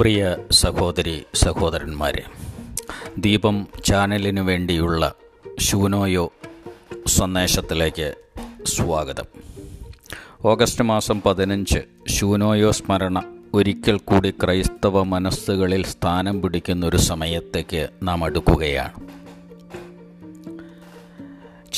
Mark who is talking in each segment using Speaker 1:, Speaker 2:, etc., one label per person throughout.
Speaker 1: പ്രിയ സഹോദരി സഹോദരന്മാരെ ദീപം ചാനലിനു വേണ്ടിയുള്ള ശൂനോയോ സന്ദേശത്തിലേക്ക് സ്വാഗതം. ഓഗസ്റ്റ് മാസം പതിനഞ്ച് ശൂനോയോ സ്മരണ ഒരിക്കൽ കൂടി ക്രൈസ്തവ മനസ്സുകളിൽ സ്ഥാനം പിടിക്കുന്ന ഒരു സമയത്തേക്ക് നാം അടുക്കുകയാണ്.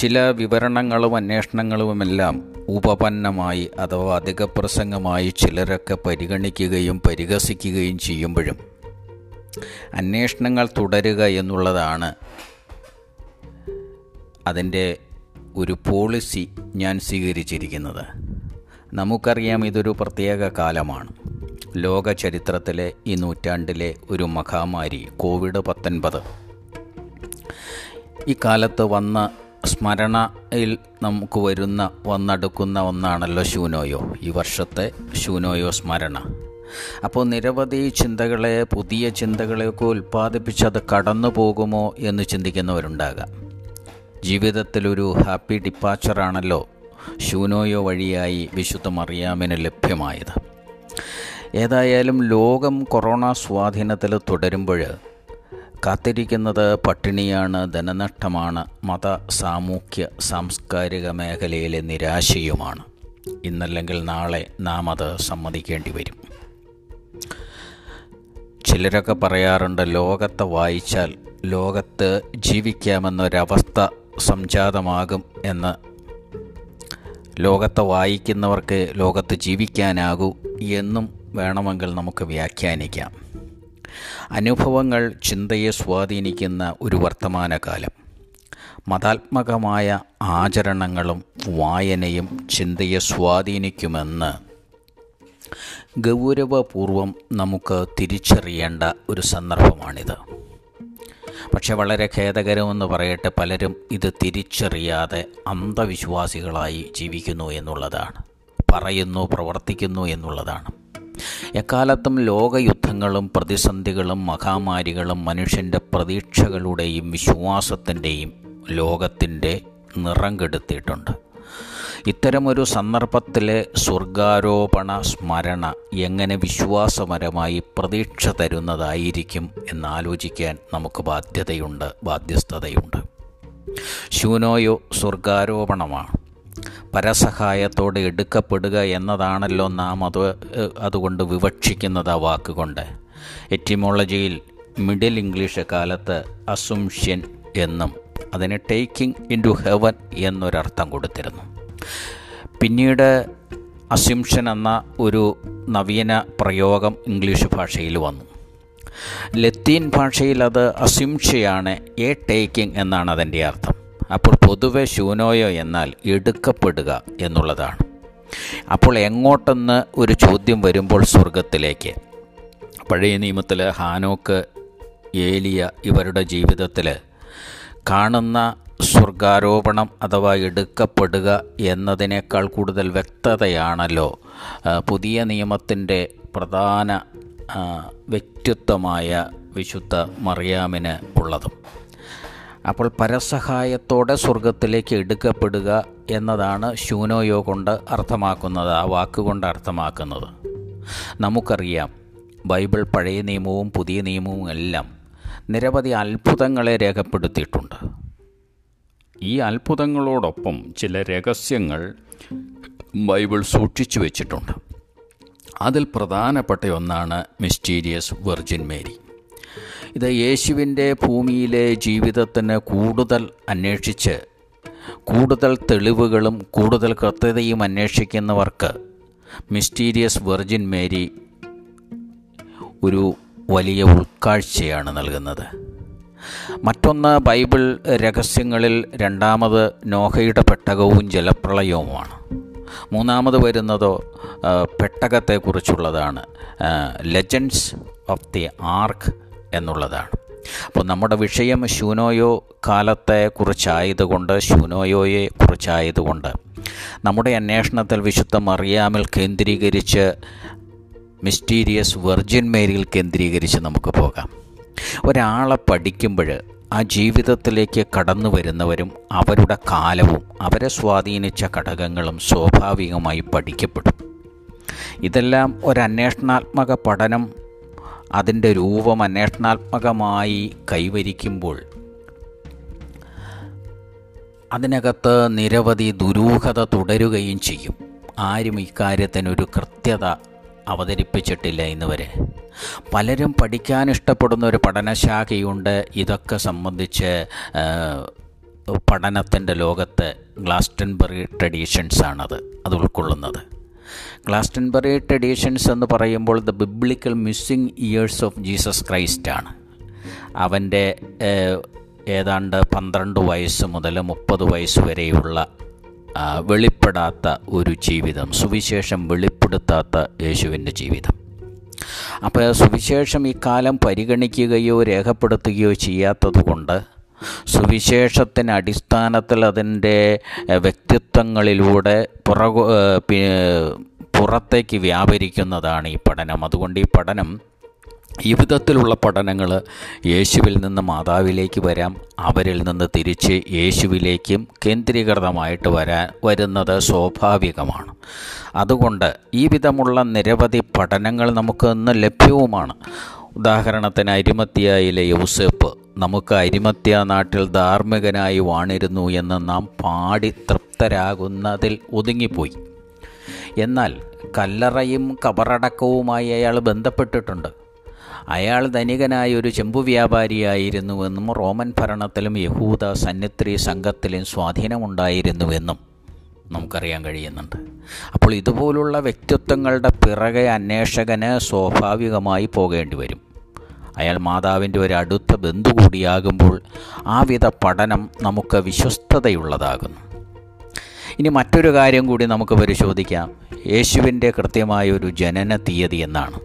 Speaker 1: ചില വിവരണങ്ങളും അന്വേഷണങ്ങളുമെല്ലാം ഉപപന്നമായി അഥവാ അധികപ്രസംഗമായി ചിലരൊക്കെ പരിഗണിക്കുകയും പരിഹസിക്കുകയും ചെയ്യുമ്പോഴും അന്വേഷണങ്ങൾ തുടരുക എന്നുള്ളതാണ് അതിന്റെ ഒരു പോളിസി ഞാൻ സ്വീകരിച്ചിരിക്കുന്നത്. നമുക്കറിയാം ഇതൊരു പ്രത്യേക കാലമാണ്. ലോക ചരിത്രത്തിലെ ഈ നൂറ്റാണ്ടിലെ ഒരു മഹാമാരി കോവിഡ് പത്തൊൻപത്. ഈ കാലത്ത് വന്ന സ്മരണയിൽ നമുക്ക് വരുന്ന വന്നടുക്കുന്ന ഒന്നാണല്ലോ ശൂനോയോ. ഈ വർഷത്തെ ശൂനോയോ സ്മരണ. അപ്പോൾ നിരവധി ചിന്തകളെ പുതിയ ചിന്തകളെയൊക്കെ ഉൽപ്പാദിപ്പിച്ച് അത് കടന്നു പോകുമോ എന്ന് ചിന്തിക്കുന്നവരുണ്ടാകാം. ജീവിതത്തിലൊരു ഹാപ്പി ഡിപ്പാച്ചറാണല്ലോ ശൂനോയോ വഴിയായി വിശുദ്ധ മറിയാമിന് ലഭ്യമായത്. ഏതായാലും ലോകം കൊറോണ സ്വാധീനത്തിൽ തുടരുമ്പോൾ കാത്തിരിക്കുന്നത് പട്ടിണിയാണ് ധനനഷ്ടമാണ്. മത സാമൂഹ്യ സാംസ്കാരിക മേഖലയിലെ നിരാശയുമാണ്. ഇന്നല്ലെങ്കിൽ നാളെ നാം അത് സമ്മതിക്കേണ്ടി വരും. ചിലരൊക്കെ പറയാറുണ്ട് ലോകത്തെ വായിച്ചാൽ ലോകത്ത് ജീവിക്കാമെന്നൊരവസ്ഥ സംജാതമാകും എന്ന്. ലോകത്തെ വായിക്കുന്നവർക്ക് ലോകത്ത് ജീവിക്കാനാകൂ എന്നും വേണമെങ്കിൽ നമുക്ക് വ്യാഖ്യാനിക്കാം. അനുഭവങ്ങൾ ചിന്തയെ സ്വാധീനിക്കുന്ന ഒരു വർത്തമാനകാലം. മതാത്മകമായ ആചരണങ്ങളും വായനയും ചിന്തയെ സ്വാധീനിക്കുമെന്ന് ഗൗരവപൂർവം നമുക്ക് തിരിച്ചറിയേണ്ട ഒരു സന്ദർഭമാണിത്. പക്ഷെ വളരെ ഖേദകരമെന്ന് പറയട്ടെ പലരും ഇത് തിരിച്ചറിയാതെ അന്ധവിശ്വാസികളായി ജീവിക്കുന്നു എന്നുള്ളതാണ്. പറയുന്നു പ്രവർത്തിക്കുന്നു എന്നുള്ളതാണ്. എക്കാലത്തും ലോകയുദ്ധങ്ങളും പ്രതിസന്ധികളും മഹാമാരികളും മനുഷ്യന്റെ പ്രതീക്ഷകളുടെയും വിശ്വാസത്തിന്റെയും ലോകത്തിന്റെ നിറം കെടുത്തിയിട്ടുണ്ട് ഇത്തരമൊരു സന്ദർഭത്തിലെ സ്വർഗാരോപണ സ്മരണ എങ്ങനെ വിശ്വാസപരമായി പ്രതീക്ഷ തരുന്നതായിരിക്കും എന്നാലോചിക്കാൻ നമുക്ക് ബാധ്യതയുണ്ട് ബാധ്യസ്ഥതയുണ്ട്. ശൂനോയോ സ്വർഗാരോപണമാണ്. പരസഹായത്തോടെ എടുക്കപ്പെടുക എന്നതാണല്ലോ നാം അത് അതുകൊണ്ട് വിവക്ഷിക്കുന്നത് ആ വാക്കുകൊണ്ട്. എറ്റിമോളജിയിൽ മിഡിൽ ഇംഗ്ലീഷ് കാലത്ത് അസുംഷ്യൻ എന്നും അതിന് ടേക്കിംഗ് ഇൻ ടു ഹെവൻ എന്നൊരർത്ഥം കൊടുത്തിരുന്നു. പിന്നീട് അസിംഷൻ എന്ന ഒരു നവീന പ്രയോഗം ഇംഗ്ലീഷ് ഭാഷയിൽ വന്നു. ലത്തീൻ ഭാഷയിൽ അത് അസിംഷയാണ് എ ടേക്കിംഗ് എന്നാണ് അതിന്റെ അർത്ഥം. അപ്പോൾ പൊതുവെ ശൂനോയോ എന്നാൽ എടുക്കപ്പെടുക എന്നുള്ളതാണ്. അപ്പോൾ എങ്ങോട്ടെന്ന് ഒരു ചോദ്യം വരുമ്പോൾ സ്വർഗത്തിലേക്ക് പഴയ നിയമത്തിൽ ഹാനോക്ക് ഏലിയ ഇവരുടെ ജീവിതത്തിൽ കാണുന്ന സ്വർഗാരോപണം അഥവാ എടുക്കപ്പെടുക എന്നതിനേക്കാൾ കൂടുതൽ വ്യക്തതയാണല്ലോ പുതിയ നിയമത്തിന്റെ പ്രധാന വ്യക്തിത്വമായ വിശുദ്ധ മറിയാമിന് ഉള്ളതും. അപ്പോൾ പരസഹായത്തോടെ സ്വർഗത്തിലേക്ക് എടുക്കപ്പെടുക എന്നതാണ് ശൂനോയോ കൊണ്ട് അർത്ഥമാക്കുന്നത് ആ വാക്കുകൊണ്ട് അർത്ഥമാക്കുന്നത്. നമുക്കറിയാം ബൈബിൾ പഴയ നിയമവും പുതിയ നിയമവും എല്ലാം നിരവധി അത്ഭുതങ്ങളെ രേഖപ്പെടുത്തിയിട്ടുണ്ട്. ഈ അത്ഭുതങ്ങളോടൊപ്പം ചില രഹസ്യങ്ങൾ ബൈബിൾ സൂക്ഷിച്ചു വെച്ചിട്ടുണ്ട്. അതിൽ പ്രധാനപ്പെട്ട ഒന്നാണ് മിസ്റ്റീരിയസ് വെർജിൻ മേരി. ഇത് യേശുവിന്റെ ഭൂമിയിലെ ജീവിതത്തിന് കൂടുതൽ അന്വേഷിച്ച് കൂടുതൽ തെളിവുകളും കൂടുതൽ കൃത്യതയും അന്വേഷിക്കുന്നവർക്ക് മിസ്റ്റീരിയസ് വെർജിൻ മേരി ഒരു വലിയ ഉൾക്കാഴ്ചയാണ് നൽകുന്നത്. മറ്റൊന്ന് ബൈബിൾ രഹസ്യങ്ങളിൽ രണ്ടാമത് നോഹയുടെ പെട്ടകവും ജലപ്രളയവുമാണ്. മൂന്നാമത് വരുന്നതോ പെട്ടകത്തെക്കുറിച്ചുള്ളതാണ്. ലെജൻഡ്സ് ഓഫ് ദി ആർക്ക് എന്നുള്ളതാണ്. അപ്പോൾ നമ്മുടെ വിഷയം ശൂനോയോ കാലത്തെ കുറിച്ചായതുകൊണ്ട് ശൂനോയോയെ കുറിച്ചായതുകൊണ്ട് നമ്മുടെ അന്വേഷണത്തിൽ വിശുദ്ധ മറിയാമിൽ കേന്ദ്രീകരിച്ച് മിസ്റ്റീരിയസ് വെർജിൻ മേരിയിൽ കേന്ദ്രീകരിച്ച് നമുക്ക് പോകാം. ഒരാളെ പഠിക്കുമ്പോൾ ആ ജീവിതത്തിലേക്ക് കടന്നു വരുന്നവരും അവരുടെ കാലവും അവരെ സ്വാധീനിച്ച ഘടകങ്ങളും സ്വാഭാവികമായി പഠിക്കപ്പെടും. ഇതെല്ലാം ഒരന്വേഷണാത്മക പഠനം അതിന്റെ രൂപം അന്വേഷണാത്മകമായി കൈവരിക്കുമ്പോൾ അതിനകത്ത് നിരവധി ദുരൂഹത തുടരുകയും ചെയ്യും. ആരും ഇക്കാര്യത്തിനൊരു കൃത്യത അവതരിപ്പിച്ചിട്ടില്ല ഇന്ന് വരെ പലരും പഠിക്കാൻ ഇഷ്ടപ്പെടുന്ന ഒരു പഠനശാഖയുണ്ട്. ഇതൊക്കെ സംബന്ധിച്ച് പഠനത്തിന്റെ ലോകത്ത് ഗ്ലാസ്റ്റൻബറി ട്രഡീഷൻസ് ആണത് അത് ഉൾക്കൊള്ളുന്നത്. ഗ്ലാസ്റ്റൻബറി ട്രഡീഷൻസ് എന്ന് പറയുമ്പോൾ the biblical missing years of Jesus Christ ആണ്. അവന്റെ ഏതാണ്ട് പന്ത്രണ്ട് വയസ്സ് മുതൽ മുപ്പത് വയസ്സ് വരെയുള്ള വെളിപ്പെടാത്ത ഒരു ജീവിതം സുവിശേഷം വെളിപ്പെടുത്താത്ത യേശുവിന്റെ ജീവിതം. അപ്പോൾ സുവിശേഷം ഇക്കാലം പരിഗണിക്കുകയോ രേഖപ്പെടുത്തുകയോ ചെയ്യാത്തതുകൊണ്ട് സുവിശേഷത്തിന് അടിസ്ഥാനത്തിൽ അതിന്റെ വ്യക്തിത്വങ്ങളിലൂടെ പുറകു പുറത്തേക്ക് വ്യാപരിക്കുന്നതാണ് ഈ പഠനം. അതുകൊണ്ട് ഈ പഠനം ഈ വിധത്തിലുള്ള പഠനങ്ങൾ യേശുവിൽ നിന്ന് മാതാവിലേക്ക് വരാം അവരിൽ നിന്ന് തിരിച്ച് യേശുവിലേക്കും കേന്ദ്രീകൃതമായിട്ട് വരാൻ വരുന്നത് സ്വാഭാവികമാണ്. അതുകൊണ്ട് ഈ വിധമുള്ള നിരവധി പഠനങ്ങൾ നമുക്ക് ഇന്ന് ലഭ്യവുമാണ്. ഉദാഹരണത്തിന് അരിമത്തിയായിലെ യൂസഫ് നമുക്ക് അരിമത്യ നാട്ടിൽ ധാർമ്മികനായി വാണിരുന്നു എന്ന് നാം പാടി തൃപ്തരാകുന്നതിൽ ഒതുങ്ങിപ്പോയി. എന്നാൽ കല്ലറയും കബറടക്കവുമായി അയാൾ ബന്ധപ്പെട്ടിട്ടുണ്ട്. അയാൾ ധനികനായ ഒരു ചെമ്പു വ്യാപാരിയായിരുന്നുവെന്നും റോമൻ ഭരണത്തിലും യഹൂദ സന്നിത്രി സംഘത്തിലും സ്വാധീനമുണ്ടായിരുന്നുവെന്നും നമുക്കറിയാൻ കഴിയുന്നുണ്ട്. അപ്പോൾ ഇതുപോലുള്ള വ്യക്തിത്വങ്ങളുടെ പിറകെ അന്വേഷകന് സ്വാഭാവികമായി പോകേണ്ടി വരും. അയാൾ മാതാവിന്റെ ഒരു അടുത്ത ബന്ധു കൂടിയാകുമ്പോൾ ആ വിധ പഠനം നമുക്ക് വിശ്വസ്തതയുള്ളതാകുന്നു. ഇനി മറ്റൊരു കാര്യം കൂടി നമുക്ക് പരിശോധിക്കാം. യേശുവിന്റെ കൃത്യമായൊരു ജനന തീയതി എന്നാണ്.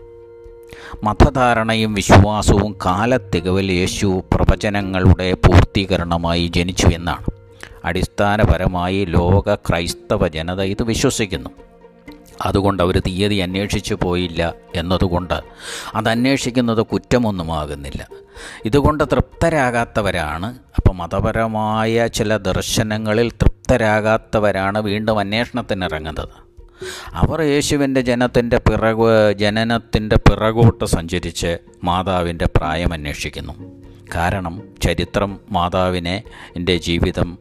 Speaker 1: മതധാരണയും വിശ്വാസവും കാലത്തികവിൽ യേശു പ്രവചനങ്ങളുടെ പൂർത്തീകരണമായി ജനിച്ചു എന്നാണ്. അടിസ്ഥാനപരമായി ലോക ക്രൈസ്തവ ജനത ഇത് വിശ്വസിക്കുന്നു. അതുകൊണ്ട് അവർ തീയതി അന്വേഷിച്ചു പോയില്ല എന്നതുകൊണ്ട് അതന്വേഷിക്കുന്നത് കുറ്റമൊന്നുമാകുന്നില്ല. ഇതുകൊണ്ട് തൃപ്തരാകാത്തവരാണ്. അപ്പോൾ മതപരമായ ചില ദർശനങ്ങളിൽ തൃപ്തരാകാത്തവരാണ് വീണ്ടും അന്വേഷണത്തിനിറങ്ങുന്നത്. അവർ യേശുവിന്റെ ജനത്തിന്റെ പിറകു ജനനത്തിന്റെ പിറകോട്ട് സഞ്ചരിച്ച് മാതാവിന്റെ പ്രായം അന്വേഷിക്കുന്നു. കാരണം ചരിത്രം മാതാവിനെ എന്റെ ജീവിതം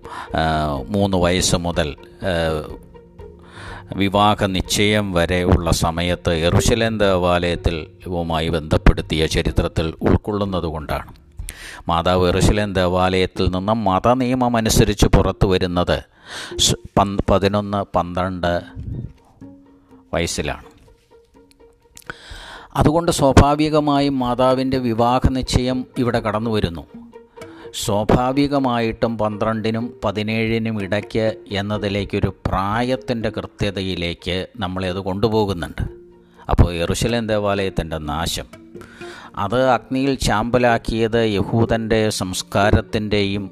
Speaker 1: മൂന്ന് വയസ്സ് മുതൽ വിവാഹ നിശ്ചയം വരെ ഉള്ള സമയത്ത് എറുശലേം ദേവാലയത്തിൽ വുമായി ബന്ധപ്പെടുത്തിയ ചരിത്രത്തിൽ ഉൾക്കൊള്ളുന്നതുകൊണ്ടാണ് മാതാവ് എറുശലേം ദേവാലയത്തിൽ നിന്നും മതനിയമം അനുസരിച്ച് പുറത്തു വരുന്നത് പതിനൊന്ന് പന്ത്രണ്ട് വയസ്സിലാണ്. അതുകൊണ്ട് സ്വാഭാവികമായും മാതാവിന്റെ വിവാഹ നിശ്ചയം ഇവിടെ കടന്നു വരുന്നു. സ്വാഭാവികമായിട്ടും പന്ത്രണ്ടിനും പതിനേഴിനും ഇടയ്ക്ക് എന്നതിലേക്കൊരു പ്രായത്തിന്റെ കൃത്യതയിലേക്ക് നമ്മളെ കൊണ്ടുപോകുന്നുണ്ട്. അപ്പോൾ എറുശലേം ദേവാലയത്തിന്റെ നാശം. അത് അഗ്നിയിൽ ചാമ്പലാക്കിയത് യഹൂദന്റെ സംസ്കാരത്തിന്റെയും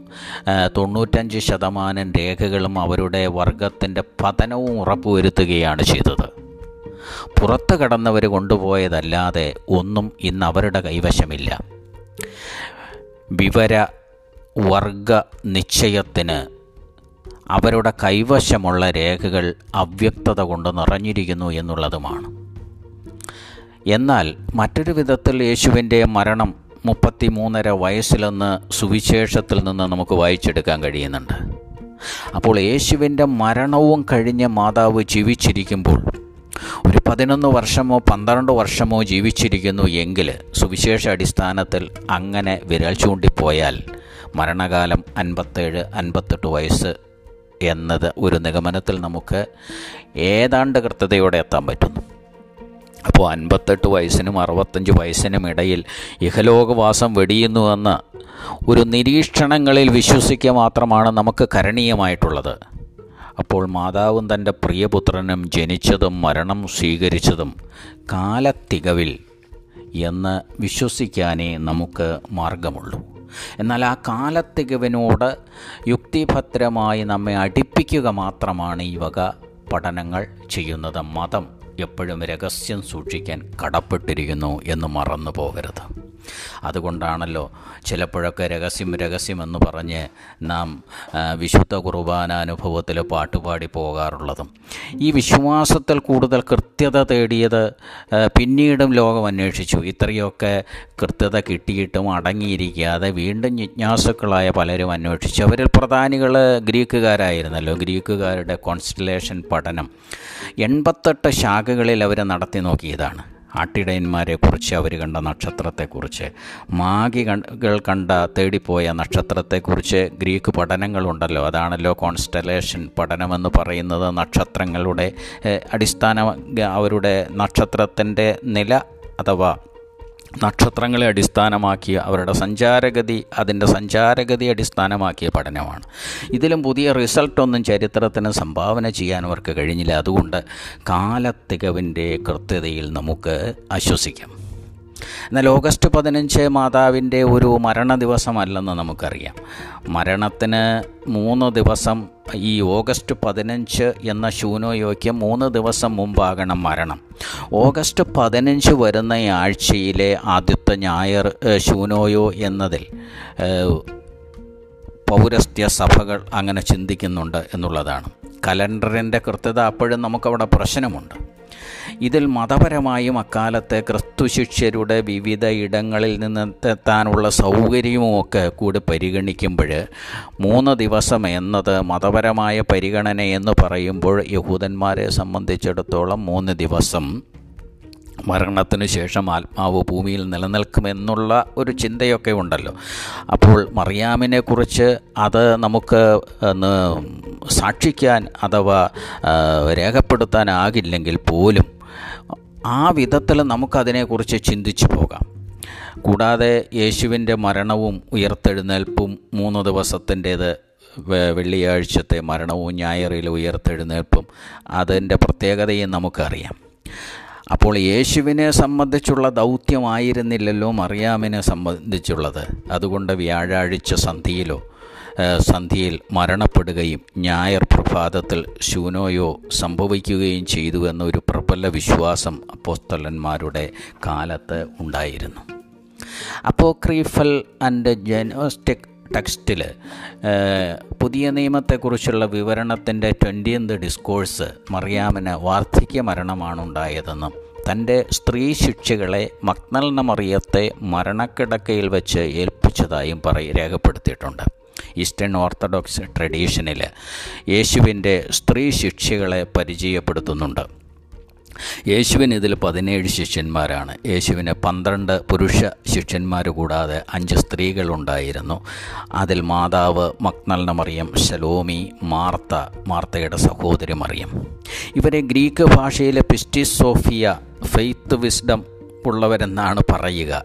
Speaker 1: തൊണ്ണൂറ്റഞ്ച് ശതമാനം രേഖകളും അവരുടെ വർഗത്തിന്റെ പതനവും ഉറപ്പുവരുത്തുകയാണ് ചെയ്തത്. പുറത്ത് കടന്നവർ കൊണ്ടുപോയതല്ലാതെ ഒന്നും ഇന്ന് അവരുടെ കൈവശമില്ല. വിവര വർഗ നിശ്ചയത്തിന് അവരുടെ കൈവശമുള്ള രേഖകൾ അവ്യക്തത കൊണ്ട് നിറഞ്ഞിരിക്കുന്നു എന്നുള്ളതുമാണ്. എന്നാൽ മറ്റൊരു വിധത്തിൽ യേശുവിന്റെ മരണം മുപ്പത്തി മൂന്നര വയസ്സിലെന്ന് സുവിശേഷത്തിൽ നിന്ന് നമുക്ക് വായിച്ചെടുക്കാൻ കഴിയുന്നുണ്ട്. അപ്പോൾ യേശുവിന്റെ മരണവും കഴിഞ്ഞ് മാതാവ് ജീവിച്ചിരിക്കുമ്പോൾ ഒരു പതിനൊന്ന് വർഷമോ പന്ത്രണ്ട് വർഷമോ ജീവിച്ചിരിക്കുന്നു എങ്കിൽ സുവിശേഷ അടിസ്ഥാനത്തിൽ അങ്ങനെ വിരൽ ചൂണ്ടിപ്പോയാൽ മരണകാലം അൻപത്തേഴ് അൻപത്തെട്ട് വയസ്സ് എന്നത് ഒരു നിഗമനത്തിൽ നമുക്ക് ഏതാണ്ട് കൃത്യതയോടെ എത്താൻ പറ്റുന്നു. അപ്പോൾ അൻപത്തെട്ട് വയസ്സിനും അറുപത്തഞ്ച് വയസ്സിനും ഇടയിൽ ഇഹലോകവാസം വെടിയുന്നുവെന്ന് ഒരു നിരീക്ഷണങ്ങളിൽ വിശ്വസിക്കുക മാത്രമാണ് നമുക്ക് കരണീയമായിട്ടുള്ളത്. അപ്പോൾ മാതാവും തന്റെ പ്രിയപുത്രനും ജനിച്ചതും മരണം സ്വീകരിച്ചതും കാലത്തികവിൽ എന്ന് വിശ്വസിക്കാനേ നമുക്ക് മാർഗമുള്ളൂ. എന്നാൽ ആ കാലത്തികവിനോട് യുക്തിഭദ്രമായി നമ്മെ അടുപ്പിക്കുക മാത്രമാണ് ഈ വക പഠനങ്ങൾ ചെയ്യുന്നത്. മതം എപ്പോഴും രഹസ്യം സൂക്ഷിക്കാൻ കടപ്പെട്ടിരിക്കുന്നു എന്ന് മറന്നു പോകരുത് അതുകൊണ്ടാണല്ലോ ചിലപ്പോഴൊക്കെ രഹസ്യം രഹസ്യമെന്ന് പറഞ്ഞ് നാം വിശുദ്ധ കുർബാന അനുഭവത്തിൽ പാട്ടുപാടി പോകാറുള്ളതും. ഈ വിശ്വാസത്തിൽ കൂടുതൽ കൃത്യത തേടിയത് പിന്നീടും ലോകം അന്വേഷിച്ചു. ഇത്രയൊക്കെ കൃത്യത കിട്ടിയിട്ടും അടങ്ങിയിരിക്കാതെ വീണ്ടും ജിജ്ഞാസുക്കളായ പലരും അന്വേഷിച്ചു. അവരിൽ പ്രധാനികൾ ഗ്രീക്കുകാരായിരുന്നല്ലോ. ഗ്രീക്കുകാരുടെ കോൺസ്റ്റലേഷൻ പഠനം എൺപത്തെട്ട് ശാഖകളിൽ അവർ നടത്തി നോക്കിയതാണ്. ആട്ടിടയന്മാരെക്കുറിച്ച് അവർ കണ്ട നക്ഷത്രത്തെക്കുറിച്ച്. മാഗികൾ കണ്ട തേടിപ്പോയ നക്ഷത്രത്തെക്കുറിച്ച് ഗ്രീക്ക് പഠനങ്ങളുണ്ടല്ലോ. അതാണല്ലോ കോൺസ്റ്റലേഷൻ പഠനമെന്ന് പറയുന്നത്. നക്ഷത്രങ്ങളുടെ അടിസ്ഥാന അവരുടെ നക്ഷത്രത്തിന്റെ നില അഥവാ നക്ഷത്രങ്ങളെ അടിസ്ഥാനമാക്കിയ അവരുടെ സഞ്ചാരഗതി അതിന്റെ സഞ്ചാരഗതി അടിസ്ഥാനമാക്കിയ പഠനമാണ്. ഇതിലും പുതിയ റിസൾട്ടൊന്നും ചരിത്രത്തിന് സംഭാവന ചെയ്യാൻ അവർക്ക് കഴിഞ്ഞില്ല. അതുകൊണ്ട് കാലത്തികവിന്റെ കൃത്യതയിൽ നമുക്ക് ആശ്വസിക്കാം. എന്നാൽ ഓഗസ്റ്റ് പതിനഞ്ച് മാതാവിന്റെ ഒരു മരണ ദിവസമല്ലെന്ന് നമുക്കറിയാം. മരണത്തിന് മൂന്ന് ദിവസം ഈ ഓഗസ്റ്റ് പതിനഞ്ച് എന്ന ശൂനോയോയ്ക്ക് മൂന്ന് ദിവസം മുമ്പാകണം മരണം. ഓഗസ്റ്റ് പതിനഞ്ച് വരുന്ന ആഴ്ചയിലെ ആദ്യത്തെ ഞായർ ശൂനോയോ എന്നതിൽ പൗരസ്ത്യ സഭകൾ അങ്ങനെ ചിന്തിക്കുന്നുണ്ട് എന്നുള്ളതാണ്. കലണ്ടറിന്റെ കൃത്യത അപ്പോഴും നമുക്കവിടെ പ്രശ്നമുണ്ട്. ഇതിൽ മതപരമായും അക്കാലത്തെ ക്രിസ്തുശിഷ്യരുടെ വിവിധ ഇടങ്ങളിൽ നിന്നെത്താനുള്ള സൗകര്യവുമൊക്കെ കൂടി പരിഗണിക്കുമ്പോൾ മൂന്ന് ദിവസം എന്നത് മതപരമായ പരിഗണന എന്ന് പറയുമ്പോൾ യഹൂദന്മാരെ സംബന്ധിച്ചിടത്തോളം മൂന്ന് ദിവസം മരണത്തിന് ശേഷം ആത്മാവ് ഭൂമിയിൽ നിലനിൽക്കുമെന്നുള്ള ഒരു ചിന്തയൊക്കെ ഉണ്ടല്ലോ. അപ്പോൾ മറിയാമിനെക്കുറിച്ച് അത് നമുക്ക് സാക്ഷിക്കാൻ അഥവാ രേഖപ്പെടുത്താനാകില്ലെങ്കിൽ പോലും ആ വിധത്തിൽ നമുക്കതിനെക്കുറിച്ച് ചിന്തിച്ചു പോകാം. കൂടാതെ യേശുവിന്റെ മരണവും ഉയർത്തെഴുന്നേൽപ്പും മൂന്ന് ദിവസത്തിന്റേത് വെള്ളിയാഴ്ചത്തെ മരണവും ഞായറിൽ ഉയർത്തെഴുന്നേൽപ്പും അതിന്റെ പ്രത്യേകതയും നമുക്കറിയാം. അപ്പോൾ യേശുവിനെ സംബന്ധിച്ചുള്ള ദൗത്യമായിരുന്നില്ലല്ലോ മറിയാമിനെ സംബന്ധിച്ചുള്ളത്. അതുകൊണ്ട് വ്യാഴാഴ്ച സന്ധിയിലോ സന്ധിയിൽ മരണപ്പെടുകയും ഞായർ പ്രഭാതത്തിൽ ശൂനോയോ സംഭവിക്കുകയും ചെയ്തു എന്നൊരു പ്രബല വിശ്വാസം അപ്പോസ്തലന്മാരുടെ കാലത്ത് ഉണ്ടായിരുന്നു. അപ്പോക്രീഫൽ ആൻഡ് ജനോസ്റ്റിക് ടെക്സ്റ്റിൽ പുതിയ നിയമത്തെക്കുറിച്ചുള്ള വിവരണത്തിന്റെ ട്വന്റിയന്ത് ഡിസ്കോഴ്സ് മറിയാമിന് വാർദ്ധക്യ മരണമാണുണ്ടായതെന്നും തന്റെ സ്ത്രീ ശിക്ഷകളെ മക്നൽന മറിയത്തെ മരണക്കിടക്കയിൽ വെച്ച് ഏൽപ്പിച്ചതായും പറയും രേഖപ്പെടുത്തിയിട്ടുണ്ട്. ഈസ്റ്റേൺ ഓർത്തഡോക്സ് ട്രഡീഷനിൽ യേശുവിന്റെ സ്ത്രീ ശിക്ഷകളെ പരിചയപ്പെടുത്തുന്നുണ്ട്. യേശുവിന് ഇതിൽ പതിനേഴ് ശിഷ്യന്മാരാണ്. യേശുവിന് പന്ത്രണ്ട് പുരുഷ ശിഷ്യന്മാർ കൂടാതെ അഞ്ച് സ്ത്രീകളുണ്ടായിരുന്നു അതിൽ മാതാവ് മക്നൽന മറിയം ശലോമി മാർത്ത മാർത്തയുടെ സഹോദരി മറിയം. ഇവരെ ഗ്രീക്ക് ഭാഷയിലെ പിസ്റ്റിസോഫിയ ഫെയ്ത്ത് വിസ്ഡം ഉള്ളവരെന്നാണ് പറയുക.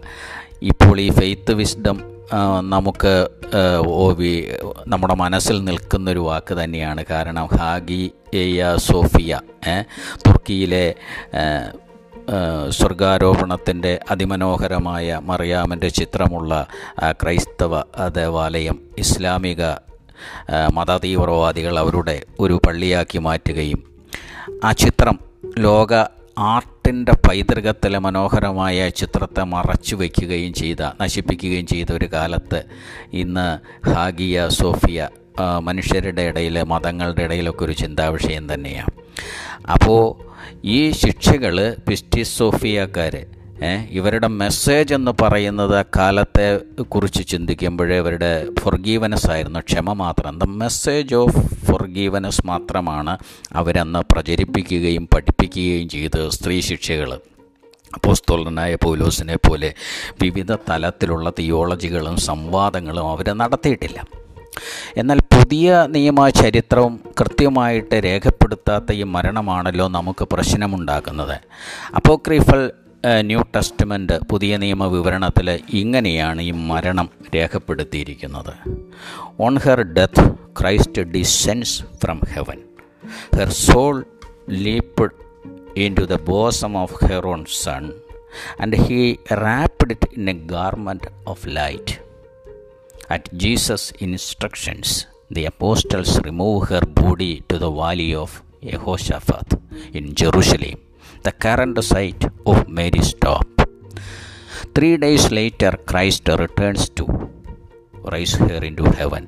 Speaker 1: ഇപ്പോൾ ഈ ഫെയ്ത്ത് വിസ്ഡം നമുക്ക് ഓ വി നമ്മുടെ മനസ്സിൽ നിൽക്കുന്നൊരു വാക്ക് തന്നെയാണ്. കാരണം ഹാഗി എയ സോഫിയ തുർക്കിയിലെ സ്വർഗാരോപണത്തിന്റെ അതിമനോഹരമായ മറിയാമന്റെ ചിത്രമുള്ള ക്രൈസ്തവ ദേവാലയം ഇസ്ലാമിക മതതീവ്രവാദികൾ അവരുടെ ഒരു പള്ളിയാക്കി മാറ്റുകയും ആ ചിത്രം ലോക ആർട്ടിന്റെ പൈതൃകത്തിലെ മനോഹരമായ ചിത്രത്തെ മറച്ചു വയ്ക്കുകയും ചെയ്ത നശിപ്പിക്കുകയും ചെയ്ത ഒരു കാലത്ത് ഇന്ന് ഹാഗിയ സോഫിയ മനുഷ്യരുടെ ഇടയിൽ മതങ്ങളുടെ ഇടയിലൊക്കെ ഒരു ചിന്താവിഷയം തന്നെയാണ്. അപ്പോൾ ഈ ശിക്ഷകൾ പിസ്റ്റിസ് സോഫിയക്കാർ ഇവരുടെ മെസ്സേജ് എന്ന് പറയുന്നത് കാലത്തെ കുറിച്ച് ചിന്തിക്കുമ്പോഴേ ഇവരുടെ ഫൊർഗീവനസ് ആയിരുന്നു ക്ഷമ മാത്രം. ദ മെസ്സേജ് ഓഫ് ഫൊർഗീവനസ് മാത്രമാണ് അവരന്ന് പ്രചരിപ്പിക്കുകയും പഠിപ്പിക്കുകയും ചെയ്ത് സ്ത്രീ ശിക്ഷകൾ അപ്പോസ്തോലനായ പൗലോസിനെ പോലെ വിവിധ തലത്തിലുള്ള തിയോളജികളും സംവാദങ്ങളും അവർ നടത്തിയിട്ടില്ല. എന്നാൽ പുതിയ നിയമ ചരിത്രവും കൃത്യമായിട്ട് രേഖപ്പെടുത്താത്ത ഈ മരണമാണല്ലോ നമുക്ക് പ്രശ്നമുണ്ടാക്കുന്നത്. അപ്പോക്രീഫൽ ന്യൂ ടെസ്റ്റ്മെന്റ് പുതിയ നിയമ വിവരണത്തിൽ ഇങ്ങനെയാണ് ഈ മരണം രേഖപ്പെടുത്തിയിരിക്കുന്നത്. On her death Christ descends from heaven her soul leap into the bosom of her own son and he wrapped it in a garment of light at Jesus instructions the apostles remove her body to the valley of Jehoshaphat in Jerusalem the current site of Mary's tomb. Days later Christ returns to raise her into heaven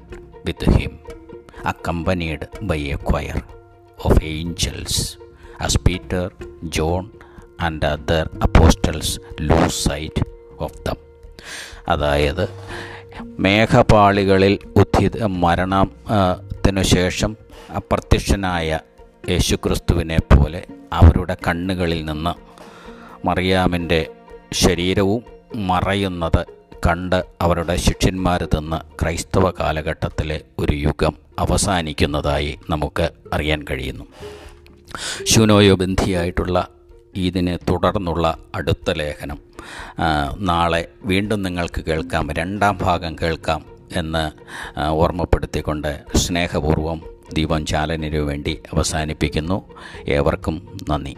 Speaker 1: with him accompanied by a choir of angels as Peter, John, and other apostles lose sight of them. അതായത് മേഘപാളികളിൽ ഉദ്ധിത മരണത്തിനു ശേഷം അപ്രത്യക്ഷനായ യേശുക്രിസ്തുവിനെ പോലെ അവരുടെ കണ്ണുകളിൽ നിന്ന് മറിയാമിന്റെ ശരീരവും മറയുന്നത് കണ്ട് അവരുടെ ശിഷ്യന്മാർ തിന്ന് ക്രൈസ്തവ കാലഘട്ടത്തിലെ ഒരു യുഗം അവസാനിക്കുന്നതായി നമുക്ക് അറിയാൻ കഴിയുന്നു. ശൂനോയോ ബന്ധിയായിട്ടുള്ള ഇതിനെ തുടർന്നുള്ള അടുത്ത ലേഖനം നാളെ വീണ്ടും നിങ്ങൾക്ക് കേൾക്കാം രണ്ടാം ഭാഗം കേൾക്കാം എന്ന് ഓർമ്മപ്പെടുത്തിക്കൊണ്ട് സ്നേഹപൂർവം ദീപം ചാലനു വേണ്ടി അവസാനിപ്പിക്കുന്നു. ഏവർക്കും നന്ദി.